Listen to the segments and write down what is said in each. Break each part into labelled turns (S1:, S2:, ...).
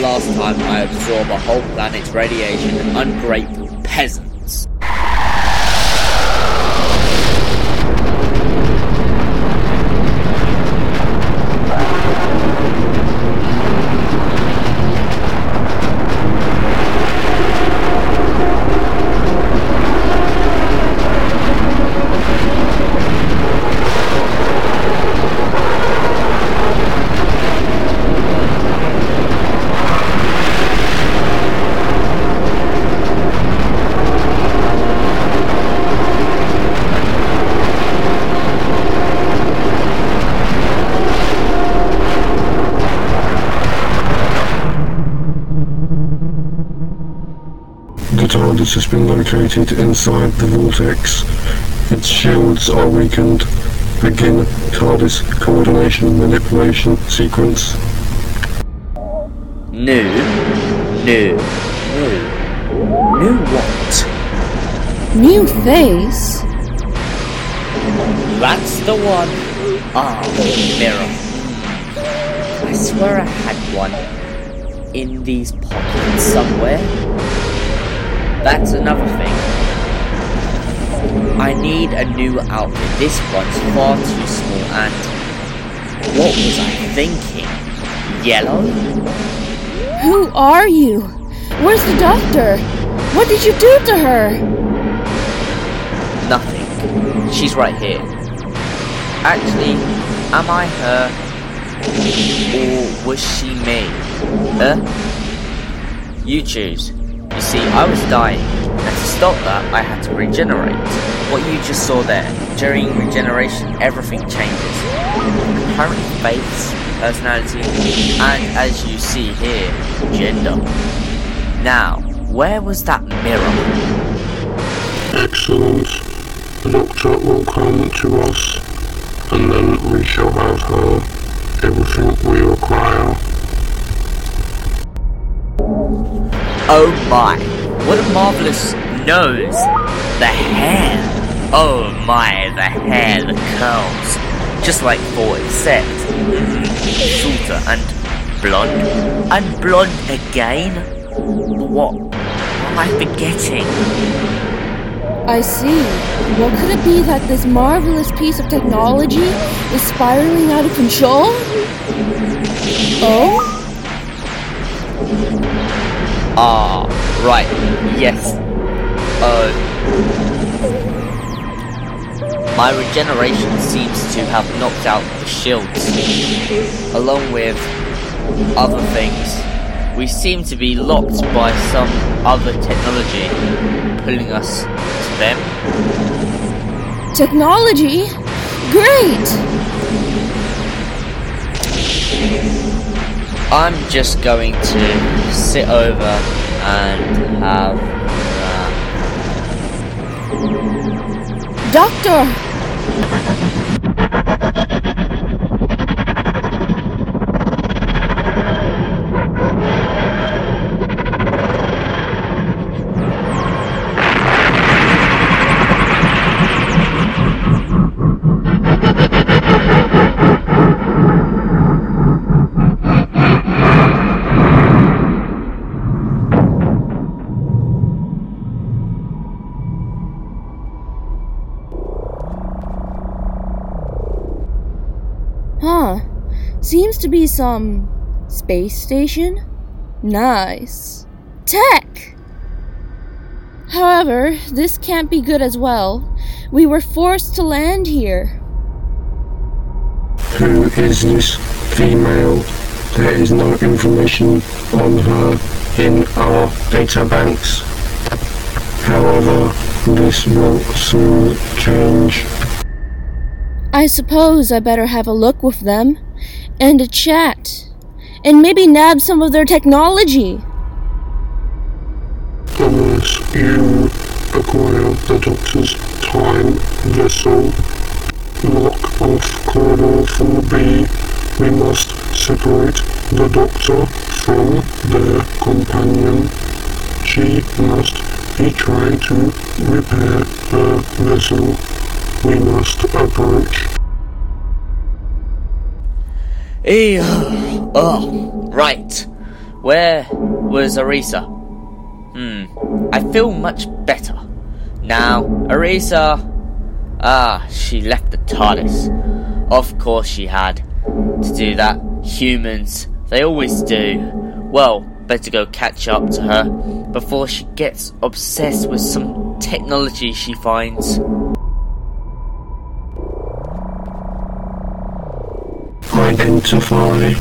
S1: last time I absorb a whole planet's radiation, ungrateful peasants?
S2: The TARDIS has been located inside the vortex. Its shields are weakened. Begin TARDIS coordination manipulation sequence.
S1: New, new, new, new what?
S3: New face?
S1: That's the one. Ah, mirror. I swear I had one in these pockets somewhere. That's another thing. I need a new outfit. This one's far too small and what was I thinking? Yellow?
S3: Who are you? Where's the doctor? What did you do to her?
S1: Nothing. She's right here. Actually, am I her? Or was she me? Huh? You choose. You see, I was dying, and to stop that, I had to regenerate. What you just saw there, during regeneration, everything changes. Current face, personality, and as you see here, gender. Now, where was that mirror?
S2: Excellent. The doctor will come to us, and then we shall have her everything we require.
S1: Oh my, what a marvelous nose! The hair! Oh my, the hair, the curls! Just like Thor, except shorter and blonde. And blonde again? What am I forgetting?
S3: I see. What could it be that this marvelous piece of technology is spiraling out of control? Oh?
S1: Ah, right, yes. Uh, my regeneration seems to have knocked out the shields, along with other things. We seem to be locked by some other technology, pulling us to them.
S3: Technology? Great!
S1: I'm just going to sit over and have that.
S3: Doctor! Huh. Seems to be some space station? Nice. Tech! However, this can't be good as well. We were forced to land here.
S2: Who is this female? There is no information on her in our databanks. However, this will soon change.
S3: I suppose I better have a look with them and a chat. And maybe nab some of their technology.
S2: Unless you acquire the doctor's time vessel, lock off corridor 4B, we must separate the doctor from their companion. She must be trying to repair her vessel. We must approach.
S1: Eh, oh, right. Where was Arisa? Hmm, I feel much better. Now, Arisa. Ah, she left the TARDIS. Of course she had. To do that, humans, they always do. Well, better go catch up to her before she gets obsessed with some technology she finds.
S2: Identify.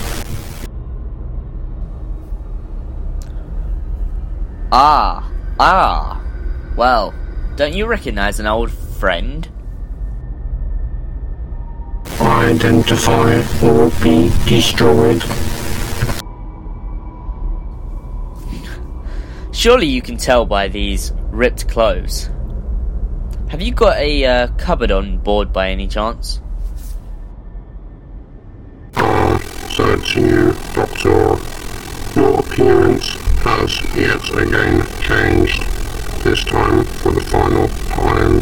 S1: Ah, ah. Well, don't you recognize an old friend?
S2: Identify or be destroyed.
S1: Surely you can tell by these ripped clothes. Have you got a uh, cupboard on board by any chance?
S2: You, Doctor. Your appearance has yet again changed, this time for the final time.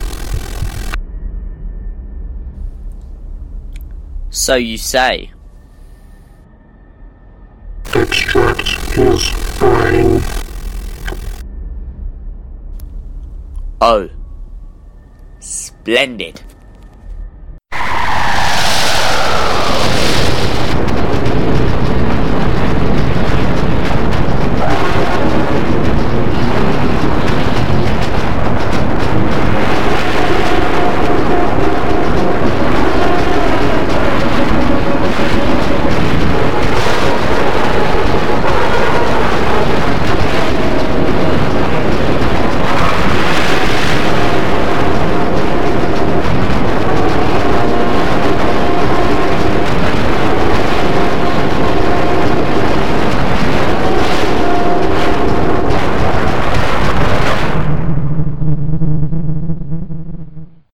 S1: So you say.
S2: Extract his brain.
S1: Oh. Splendid.